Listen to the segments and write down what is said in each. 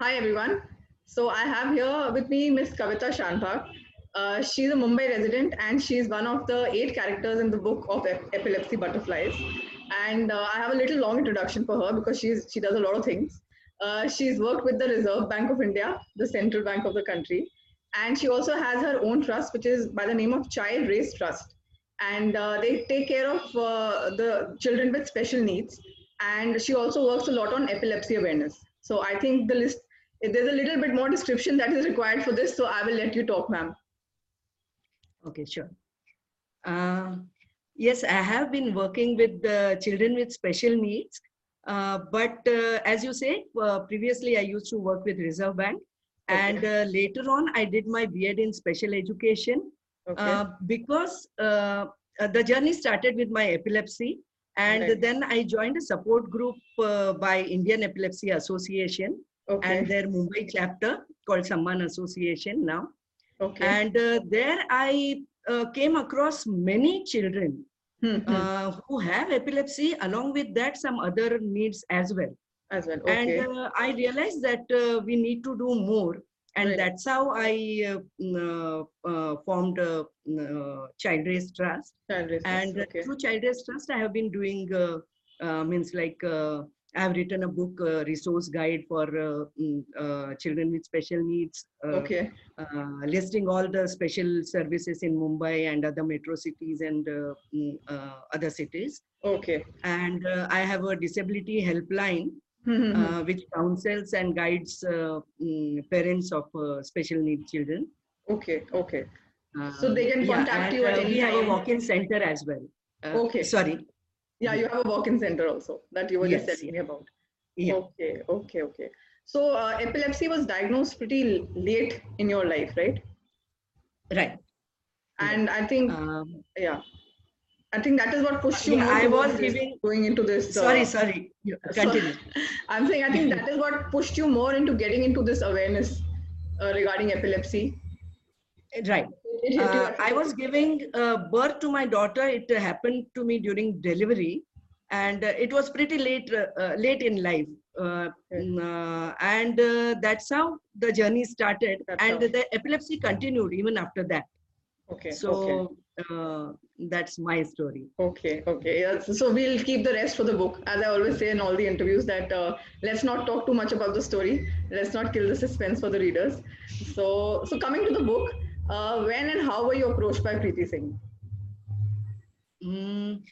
Hi everyone. So I have here with me Miss Kavita Shanbhag. Uh, she's a Mumbai resident and she's one of the eight characters in the book of Ep- Epilepsy Butterflies. And uh, I have a little long introduction for her because she's she does a lot of things. Uh, she's worked with the Reserve Bank of India, the central bank of the country, and she also has her own trust, which is by the name of Child Race Trust. And uh, they take care of uh, the children with special needs. And she also works a lot on epilepsy awareness. So I think the list there's a little bit more description that is required for this, so I will let you talk, ma'am. Okay, sure. Uh, yes, I have been working with the children with special needs. Uh, but uh, as you say, uh, previously I used to work with Reserve Bank. Okay. And uh, later on, I did my BEd in special education Okay. uh, because the journey started with my epilepsy. And Right. then I joined a support group uh, by Indian Epilepsy Association okay. and their Mumbai chapter called Samman Association now. okay. And uh, there I uh, came across many children Hmm, hmm, uh, who have epilepsy, along with that, some other needs as well. as well. Okay. And uh, I realized that uh, we need to do more. And Right. that's how I uh, mm, formed a uh, Child Race Trust. Child race And okay. through Child Race Trust, I have been doing, uh, uh, means like, uh, I have written a book, uh, resource guide for uh, mm, uh, children with special needs. Uh, okay. uh, listing all the special services in Mumbai and other metro cities and uh, mm, uh, other cities. Okay. And uh, I have a disability helpline Hmm, hmm, hmm. uh, which counsels and guides uh, mm, parents of uh, special need children. okay. Okay. So they can contact and, you at any We have a walk-in center as well. Uh, Okay. Sorry. Yeah, you have a walk-in center also that you were just telling me about. Yeah. Okay. Okay. Okay. So uh, epilepsy was diagnosed pretty late in your life, right? Right. Yeah. And I think, Um, yeah, I think that is what pushed you. yeah, more I was giving- going into this. uh, sorry, sorry. You- so- Continue. I'm saying I think that is what pushed you more into getting into this awareness uh, regarding epilepsy. Right. It hit you Uh, I was giving uh, birth to my daughter. It uh, happened to me during delivery, and uh, it was pretty late, uh, uh, late in life. Uh, mm, uh, and uh, that's how the journey started, That's and the epilepsy continued even after that. Okay. So okay. uh, that's my story. Okay, okay. Yeah, so- so we'll keep the rest for the book. As I always say in all the interviews, that uh, let's not talk too much about the story. Let's not kill the suspense for the readers. So, so coming to the book, uh, when and how were you approached by Preeti Singh? Mm,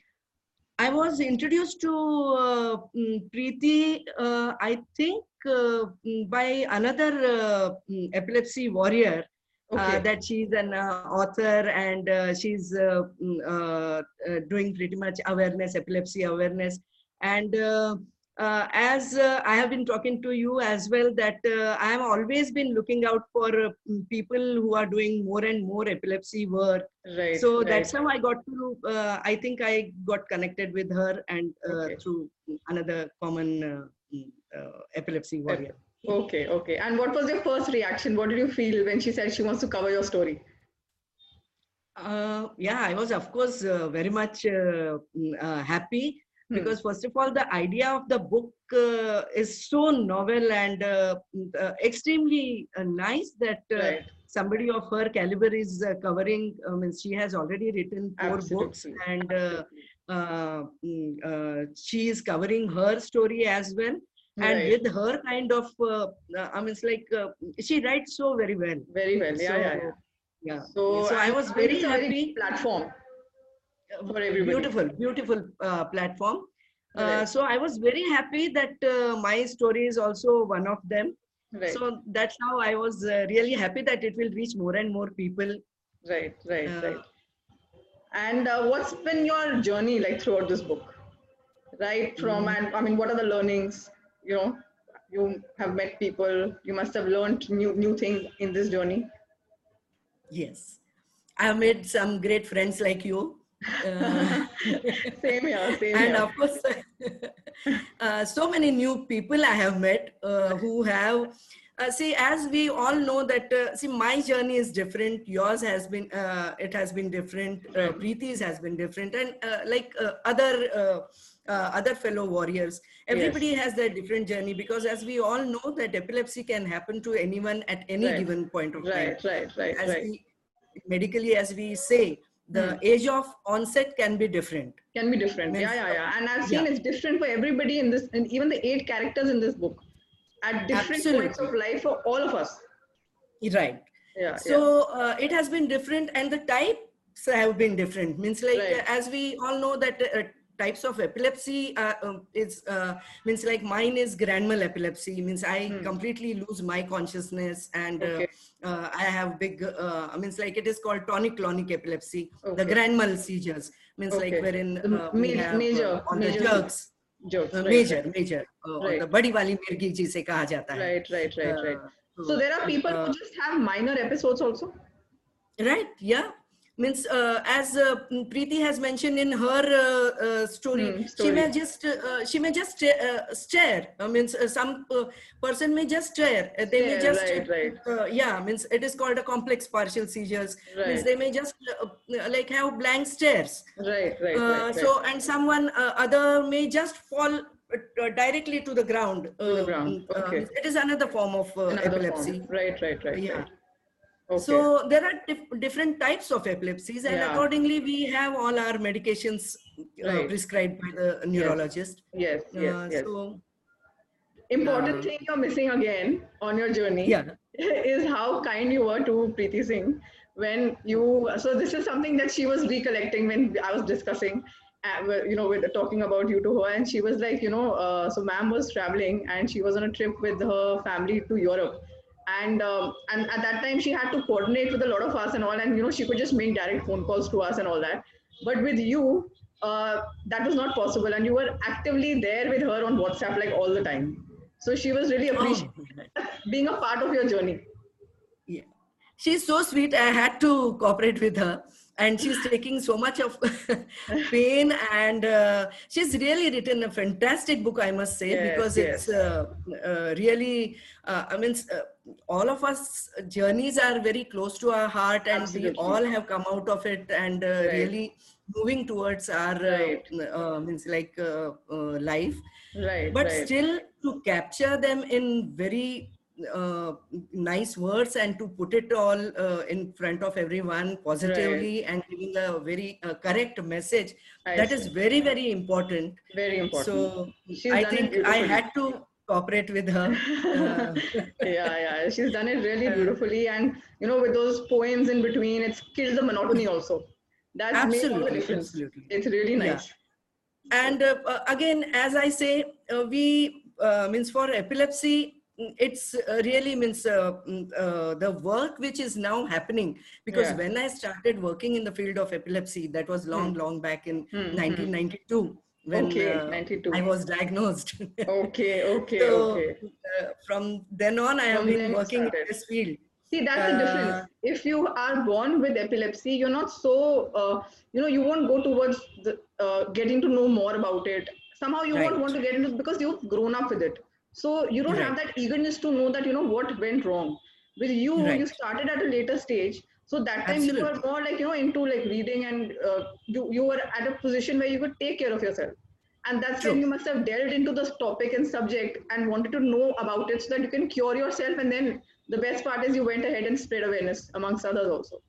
I was introduced to uh, mm, Preeti, uh, I think, uh, mm, by another uh, mm, epilepsy warrior. Okay, uh, that she's an uh, author and uh, she's uh, mm, uh, uh, doing pretty much awareness, epilepsy awareness. And uh, as uh, I have been talking to you as well, that uh, I have always been looking out for uh, people who are doing more and more epilepsy work. right. so right. that's how I got to, uh, I think I got connected with her and uh, Okay. through another common uh, mm, uh, epilepsy warrior. Okay, okay. And what was your first reaction? What did you feel when she said she wants to cover your story? Uh, yeah, I was, of course, uh, very much uh, mm, uh, happy. Because, first of all, the idea of the book uh, is so novel and uh, uh, extremely uh, nice that uh, Right. somebody of her caliber is uh, covering. I mean, she has already written four books, and uh, uh, mm, uh, she is covering her story as well. And Right. with her kind of, uh, uh, I mean, it's like uh, she writes so very well. Very well. Yeah, yeah, yeah. Yeah. So, So I and was very happy. platform for everybody. beautiful beautiful uh, platform uh, Right. so i was very happy that uh, my story is also one of them Right, so that's how i was uh, really happy that it will reach more and more people right, right, right. And uh, what's been your journey like throughout this book? Right from, Mm. and I mean, what are the learnings? You know, you have met people. You must have learned new new things in this journey. yes i have made some great friends like you uh, Same here, same and here. of course uh, so many new people i have met uh, who have uh, see as we all know that uh, see my journey is different yours has been uh, it has been different uh, Right. preeti's has been different and uh, like uh, other uh, uh, other fellow warriors everybody yes. has their different journey because as we all know that epilepsy can happen to anyone at any right. given point of right, time right right as right we, medically as we say the Hmm. age of onset can be different. Can be different. Yeah yeah yeah. And i've seen Yeah. it's different for everybody in this and even the eight characters in this book. At different points of life for all of us. Right. Yeah so uh, it has been different and the types have been different. Means like Right. uh, as we all know that uh, types of epilepsy uh, um, is uh, means like mine is grand mal epilepsy means i hmm. completely lose my consciousness and uh, okay. uh, i have big uh, means like it is called tonic clonic epilepsy okay. the grand mal seizures means okay. like wherein uh, we uh, major, have, major on major. the jerks uh, major major the badi wali mirgi ji se kaha right right right right so there are people who just have minor episodes also right yeah Means uh, as uh, Preeti has mentioned in her uh, uh, story, Hmm, she may just uh, she may just uh, stare. Uh, means uh, some uh, person may just stare. They may just right, right. Uh, yeah. Means it is called a complex partial seizures. Means they may just like have blank stares. right right Uh, right, right. So and someone uh, other may just fall. Uh, directly to the ground. To the ground, okay. it is another form of uh, Another epilepsy. form. right right right Yeah. Okay So there are dif- different types of epilepsies, and Yeah. accordingly, we have all our medications uh, Right. prescribed by the neurologist. yes yes Uh, yes So important thing you're missing again on your journey yeah, is how kind you were to Preeti Singh when you. So this is something that she was recollecting when I was discussing, uh, you know, with talking about you to her, and she was like, you know, uh, so ma'am was traveling and she was on a trip with her family to Europe. And um, and at that time she had to coordinate with a lot of us and all, and you know she could just make direct phone calls to us and all that. But with you, uh, that was not possible, and you were actively there with her on WhatsApp like all the time. So she was really appreciating Oh, being a part of your journey. yeah. She's so sweet. I had to cooperate with her, and she's taking so much of pain. And uh, she's really written a fantastic book, I must say, Yes, because yes. it's uh, uh, really. Uh, I mean, uh, all of us journeys are very close to our heart, and Absolutely. we all have come out of it, and uh, Right. really moving towards our Right. uh, uh, means like life Right. but right. still to capture them in very uh, nice words and to put it all uh, in front of everyone positively and giving a very uh, correct message I that is see. very very important very important. so She's i think i had to cooperate with her uh, yeah, yeah, she's done it really beautifully, and you know, with those poems in between, it's killed the monotony also. That's made all the absolutely difference. absolutely It's really Yeah. nice. and uh, uh, again as i say uh, we uh, means for epilepsy it's uh, really means uh, mm, uh, the work which is now happening because Yeah. when i started working in the field of epilepsy that was long long back in Hmm, hmm. 1992 when Okay, uh, 92. i was diagnosed Okay, okay, so okay. uh, from then on i have been working in this field See, that's the Uh, difference. If you are born with epilepsy, you're not so, uh, you know, you won't go towards the, uh, getting to know more about it. Somehow you won't want to get into it because you've grown up with it. So you don't have that eagerness to know that, you know, what went wrong. With you, you started at a later stage. So that time you were more like, you know, into like reading and uh, you, you were at a position where you could take care of yourself. And that's when you must have delved into this topic and subject and wanted to know about it so that you can cure yourself. And then the best part is you went ahead and spread awareness amongst others also.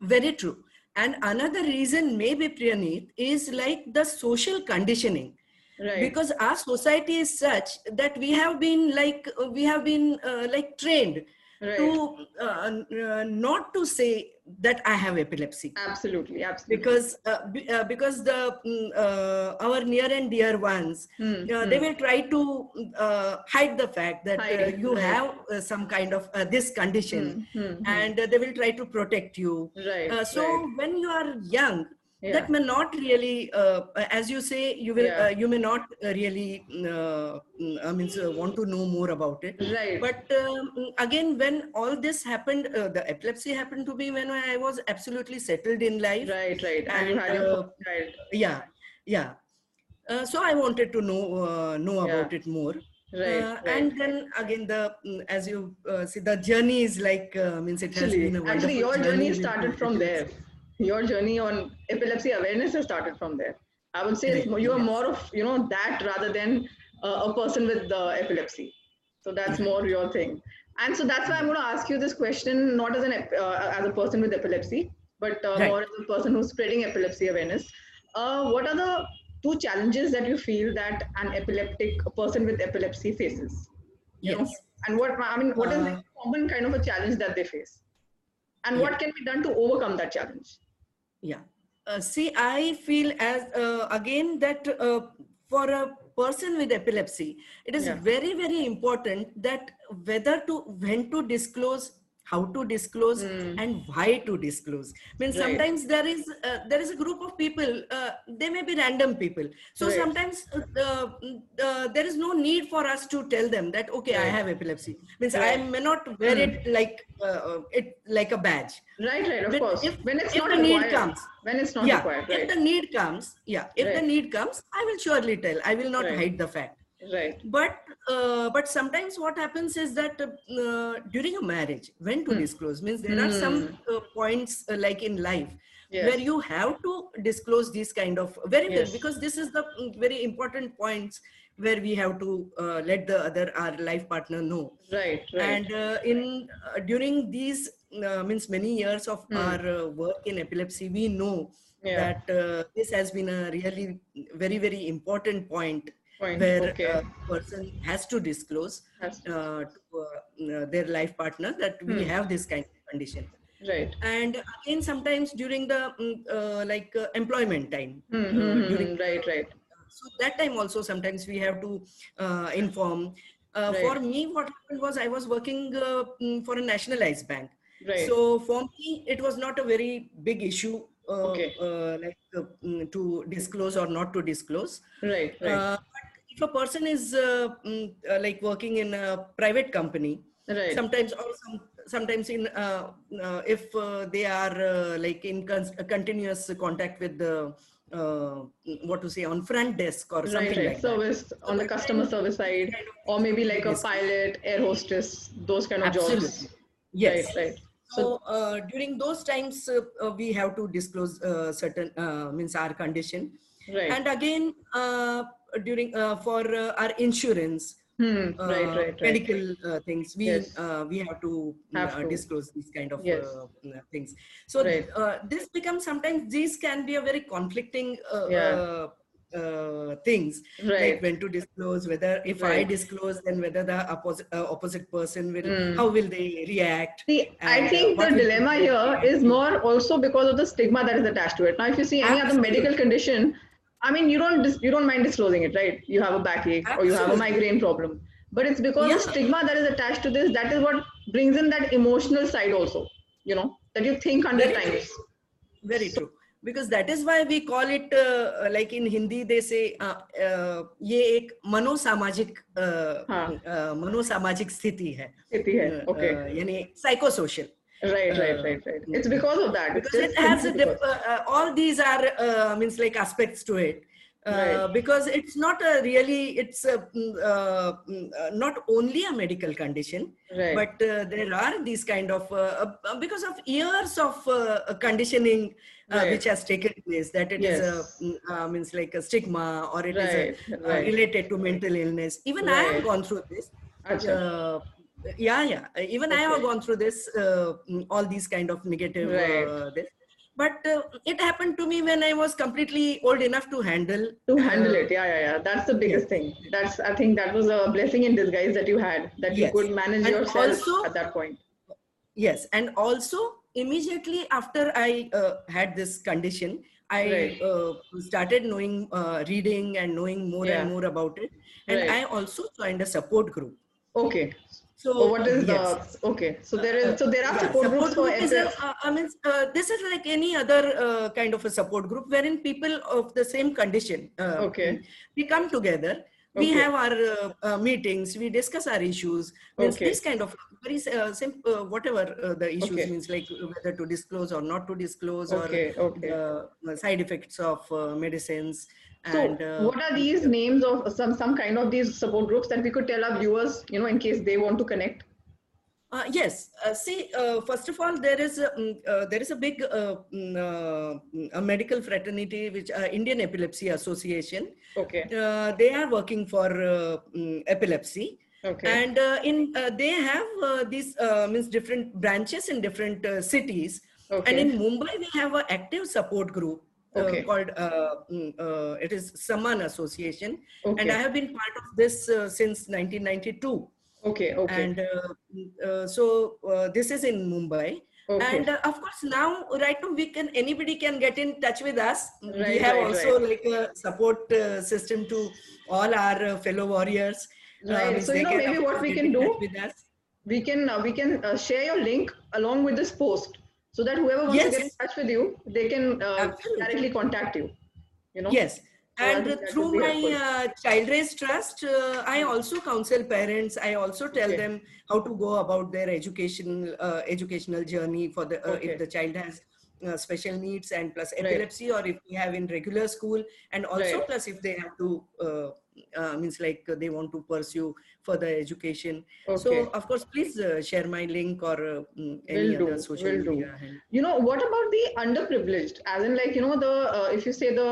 Very true. And another reason maybe Priyaneet is like the social conditioning. Right. because our society is such that we have been like uh, we have been uh, like trained right. to uh, uh, not to say that i have epilepsy absolutely. Absolutely. because uh, be- uh, because the mm, uh, our near and dear ones Hmm, uh, hmm. they will try to uh, hide the fact that uh, you right. have uh, some kind of uh, this condition Hmm, and they will try to protect you right. uh, so right. when you are young Yeah. that may not really uh, as you say you will Yeah. uh, you may not uh, really uh, mm, i mean want to know more about it right. but um, again when all this happened uh, the epilepsy happened to me when i was absolutely settled in life right. Right. And you and, uh, yeah yeah uh, so i wanted to know uh, know Yeah. about it more Right. Uh, right. and then again the mm, as you uh, see the journey is like uh, means it has actually, been a actually, your journey with started from there. Your journey on epilepsy awareness has started from there. I would say you are more of you know that rather than uh, a person with the epilepsy. So that's more your thing. And so that's why I'm going to ask you this question, not as an uh, as a person with epilepsy, but uh, Right. more as a person who's spreading epilepsy awareness. Uh, what are the two challenges that you feel that an epileptic a person with epilepsy faces? You know? Yes. And what I mean, what is the Uh, common kind of a challenge that they face? And what can be done to overcome that challenge? Yeah. Uh, see, I feel as uh, again that uh, for a person with epilepsy, it is Yeah. very, very important that whether to when to disclose, how to disclose, Mm. and why to disclose. Means Right. sometimes there is uh, there is a group of people. Uh, they may be random people. So Right. sometimes uh, uh, uh, there is no need for us to tell them that okay, I have epilepsy. Means Right. I may not wear Mm. it like uh, it like a badge. Right, right, of But course. if- when it's if not the need required. comes, When it's not yeah required, if the need comes yeah if the need comes i will surely tell i will not Right. hide the fact Right. but uh, but sometimes what happens is that uh, during a marriage when to Hmm. disclose means there are some uh, points uh, like in life Yes. where you have to disclose these kind of very well Yes. because this is the mm, very important points where we have to uh, let the other our life partner know Right, right. and uh, in uh, during these uh, means many years of Hmm. our uh, work in epilepsy we know yeah. that uh, this has been a really very very important point Point. where okay. a person has to disclose Has to- uh, to uh, their life partner that we Hmm. have this kind of condition right. and again sometimes during the mm, uh, like uh, employment time Hmm, uh, hmm, hmm, during right, right. so that time also sometimes we have to uh, inform uh, Right. for me what happened was i was working uh, mm, for a nationalized bank Right. so for me it was not a very big issue uh, Okay. uh, like uh, mm, to disclose or not to disclose right, right. uh, but if a person is uh, mm, uh, like working in a private company right. sometimes or some, sometimes in uh, uh, if uh, they are uh, like in con- continuous contact with the uh, what to say on front desk or something right, right. like that. service on the customer kind of- service side, kind of- or maybe like a pilot, air hostess, those kind of Absolutely. jobs. Yes. Right, right. So uh, during those times, uh, uh, we have to disclose uh, certain uh, means our condition, Right. and again uh, during uh, for uh, our insurance, hmm. right, right, right. medical uh, things, we Yes. uh, we have to, Have uh, to. disclose these kind of Yes. things. So Right. uh, this becomes sometimes these can be a very conflicting uh, Yeah. Uh, things Right. like when to disclose whether if i disclose then whether the opposite uh, opposite person will Mm. how will they react See, I uh, think the dilemma here is more also because of the stigma that is attached to it. Now, if you see any other medical condition, I mean, you don't dis- you don't mind disclosing it, right? You have a backache or you have a migraine problem, but it's because the stigma that is attached to this that is what brings in that emotional side also. You know that you think hundred Very true. times. very true because that is why we call it uh, uh, like in hindi they say uh, uh, ye ek manosamajik uh, हाँ. uh, sthiti hai. Sthiti hai. Uh, okay. uh, yani psychosocial. Right right uh, right right. It's because of that. because it has a dip, uh, all these are uh, means like aspects to it. Uh, right. because it's not a really it's a, mm, mm, uh, not only a medical condition right. but uh, there are these kind of because of years of conditioning uh, Right. which has taken place that it is Yes. a mm, uh, means like a stigma or it is Right, a, uh, right. related to mental illness. Even i have gone through this uh, yeah yeah. Even i have gone through this all these kind of negative uh, this. But uh, it happened to me when i was completely old enough to handle to handle uh, it. Yeah yeah yeah. That's the biggest thing. That's i think that was a blessing in disguise that you had that you could manage And yourself also- at that point. Yes. And also immediately after i uh, had this condition i Right. uh, started knowing uh, reading and knowing more Yeah. and more about it and Right. i also joined a support group okay so so what is yes. the okay so there is so there are Yeah, support groups for group is a, uh, I mean, uh, this is like any other uh, kind of a support group wherein people of the same condition uh, Okay. we come together we have our uh, uh, meetings we discuss our issues means Okay. this kind of very uh, simple uh, whatever uh, the issues Okay. means like whether to disclose or not to disclose Okay, or okay. the uh, side effects of uh, medicines so and uh, what are these names of some some kind of these support groups that we could tell our viewers you know in case they want to connect Uh, yes. Uh, see, uh, first of all, there is a, uh, there is a big uh, mm, uh, mm, a medical fraternity, which Indian Epilepsy Association. Okay. they are working for epilepsy. Okay. And in they have these means different branches in different cities. Okay. And in Mumbai, we have an active support group. Okay. called it is Samman Association, okay. and I have been part of this since 1992. Okay, okay. And uh, uh, so uh, this is in Mumbai. Okay. And uh, of course, now right now we can anybody can get in touch with us. Right, we have right, also right. like a support uh, system to all our uh, fellow warriors. Right. so you know maybe what we can do. with us. We can we can share your link along with this post so that whoever wants yes. to get in touch with you, they can directly contact you. You know. Yes and through my uh, child raised trust uh, i also counsel parents i also tell okay. them how to go about their education uh, educational journey for the uh, okay. if the child has uh, special needs and plus epilepsy right. or if we have in regular school and also right. plus if they have to uh, means like they want to pursue further education okay. so of course please share my link or mm, any will other do. social will media do. you know what about the underprivileged as in like you know the if you say the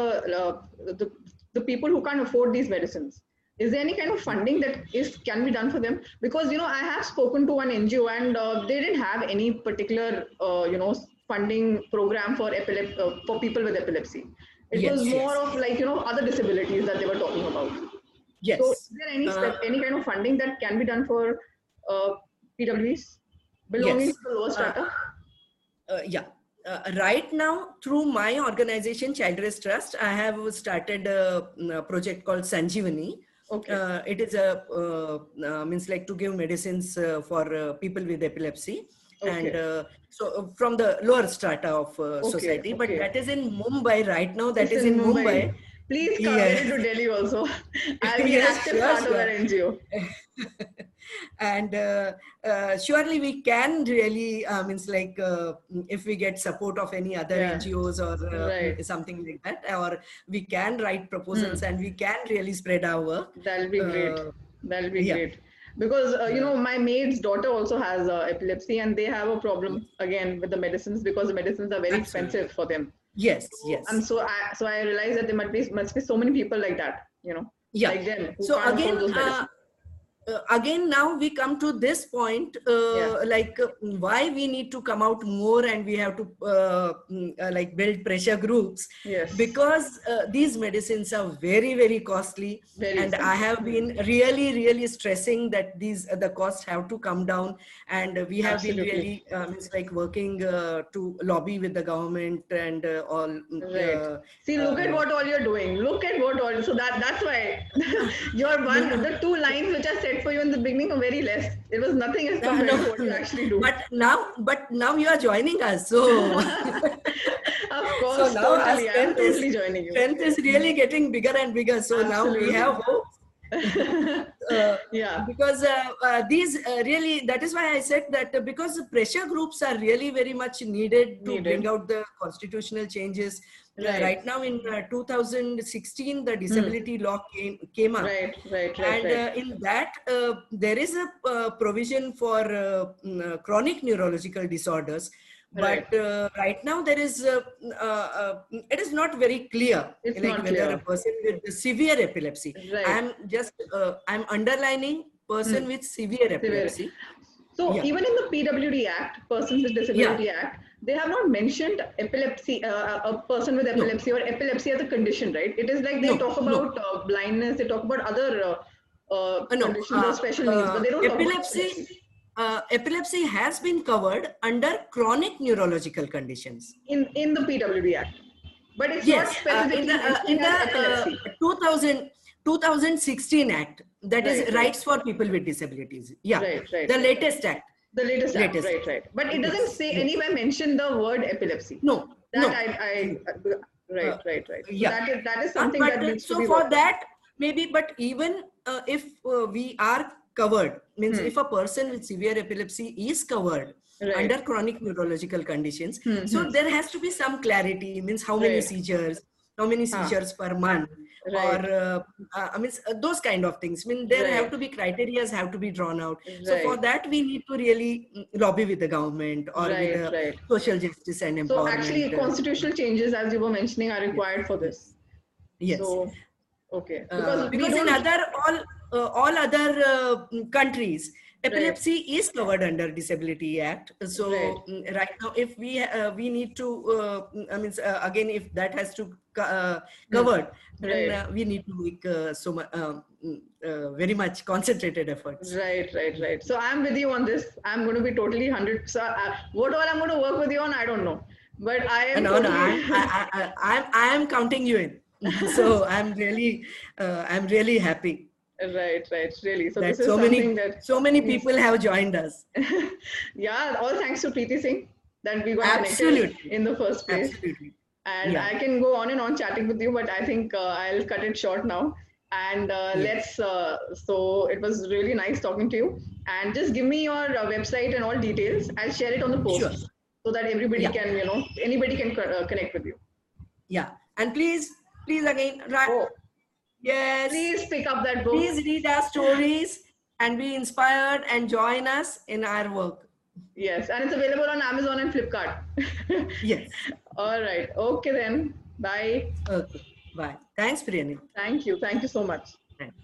the, the people who can't afford these medicines is there any kind of funding that is can be done for them because you know i have spoken to one ngo and uh, they didn't have any particular uh, you know funding program for epilepsy uh, for people with epilepsy. It yes, was more yes. of like you know other disabilities that they were talking about. Yes. So is there any uh, any kind of funding that can be done for uh, pws belonging yes. to the lower strata? uh, yeah. Uh, right now through my organization child raised trust i have started a, a project called sanjeevani. Okay. Uh, it is a uh, uh means like to give medicines uh, for uh, people with epilepsy okay. and so from the lower strata of okay, society okay. but that is in mumbai right now That is in mumbai, mumbai. please come yeah. to delhi also i'll be yes, active part of our ngo and uh, uh, surely we can really uh, means like uh, if we get support of any other yeah. ngos or uh, right. something like that or we can write proposals mm. and we can really spread our work that'll be great uh, that'll be yeah. great because uh, you know my maid's daughter also has epilepsy and they have a problem again with the medicines because the medicines are very Absolutely. expensive for them. Yes yes. And so i so i realized that there must be must be so many people like that you know yeah. like them so again uh, again now we come to this point uh, yeah. like uh, why we need to come out more and we have to uh, mm, uh, like build pressure groups. Yes. Because uh, these medicines are very very costly. Very and i have been really really stressing that these the costs have to come down. And we have Absolutely. been really um, it's like working to lobby with the government and all right. See look at what all you're doing. Look at what all so that that's why you're one the two lines which are said for you in the beginning very less. It was nothing as compared no, no. to what you actually do. But now, but now you are joining us, so. of course, so now totally, totally is, joining you. Strength is really getting bigger and bigger. So Absolutely. now we have hope. uh, yeah because uh, uh, these uh, really that is why i said that uh, because pressure groups are really very much needed to needed. bring out the constitutional changes Right. right. now in uh, 2016 the disability hmm. law came, came up right right right and right. Uh, in that uh, there is a uh, provision for uh, mm, uh, chronic neurological disorders but right. right now there is it is not very clear it's like not whether clear. a person with severe epilepsy right. i'm just i'm underlining person hmm. with severe epilepsy severe. so yeah. even in the pwd act persons with disability yeah. act they have not mentioned epilepsy, uh, a person with epilepsy no. or epilepsy as a condition, right? It is like they no, talk about no. uh, blindness, they talk about other uh, uh, uh conditions or special needs, but they don't epilepsy, epilepsy. Uh, epilepsy has been covered under chronic neurological conditions in in the PWD Act, but it's yes, not specifically in the, in the 2000, 2016 Act that right, is right. rights for people with disabilities. Yeah, right, right, the latest act the latest, latest. App, right, right. But it doesn't say anywhere mention the word epilepsy. No. That no. I, I, right, uh, right, right. So yeah. That is, that is something but, that needs so to be for that, maybe, but even uh, if uh, we are covered, means hmm. if a person with severe epilepsy is covered, Right. under chronic neurological conditions. Mm-hmm. So there has to be some clarity, means how many right. seizures, how many seizures per month, or uh, uh, I mean uh, those kind of things. I mean there Right. have to be criteria have to be drawn out. So for that we need to really mm, lobby with the government or with the right. social justice and So actually, uh, constitutional changes, as you were mentioning, are required for this. yes. So, okay. Uh, Because, we because in other all uh, all other uh, countries epilepsy is covered under disability act so Right. mm, right now if we uh, we need to uh, i mean uh, again if that has to uh, covered then Right. uh, we need to make uh, so much um, mm, uh, very much concentrated efforts Right, right, right. So I'm with you on this. I'm going to be totally 100. So uh, what all I'm going to work with you on, I don't know. But I am. no no I, I, I, I, I'm, I am counting you in so i'm really uh, i'm really happy right, right. Really. So that this is so something many that. so many people have joined us yeah, all thanks to Preeti Singh that we got Absolutely. connected in the first place. absolutely And Yeah. I can go on and on chatting with you, but I think uh, I'll cut it short now. And uh, Yeah. let's. Uh, so it was really nice talking to you. And just give me your uh, website and all details. I'll share it on the post Sure. so that everybody Yeah. can, you know, anybody can uh, connect with you. Yeah, and please, please again, right? Oh, yes, please. pick up that book. Please read our stories and be inspired and join us in our work. Yes, and it's available on Amazon and Flipkart. Yes. all right. Okay then. Bye. Okay. Bye. Thanks, Priyani. Thank you. Thank you so much. Thanks.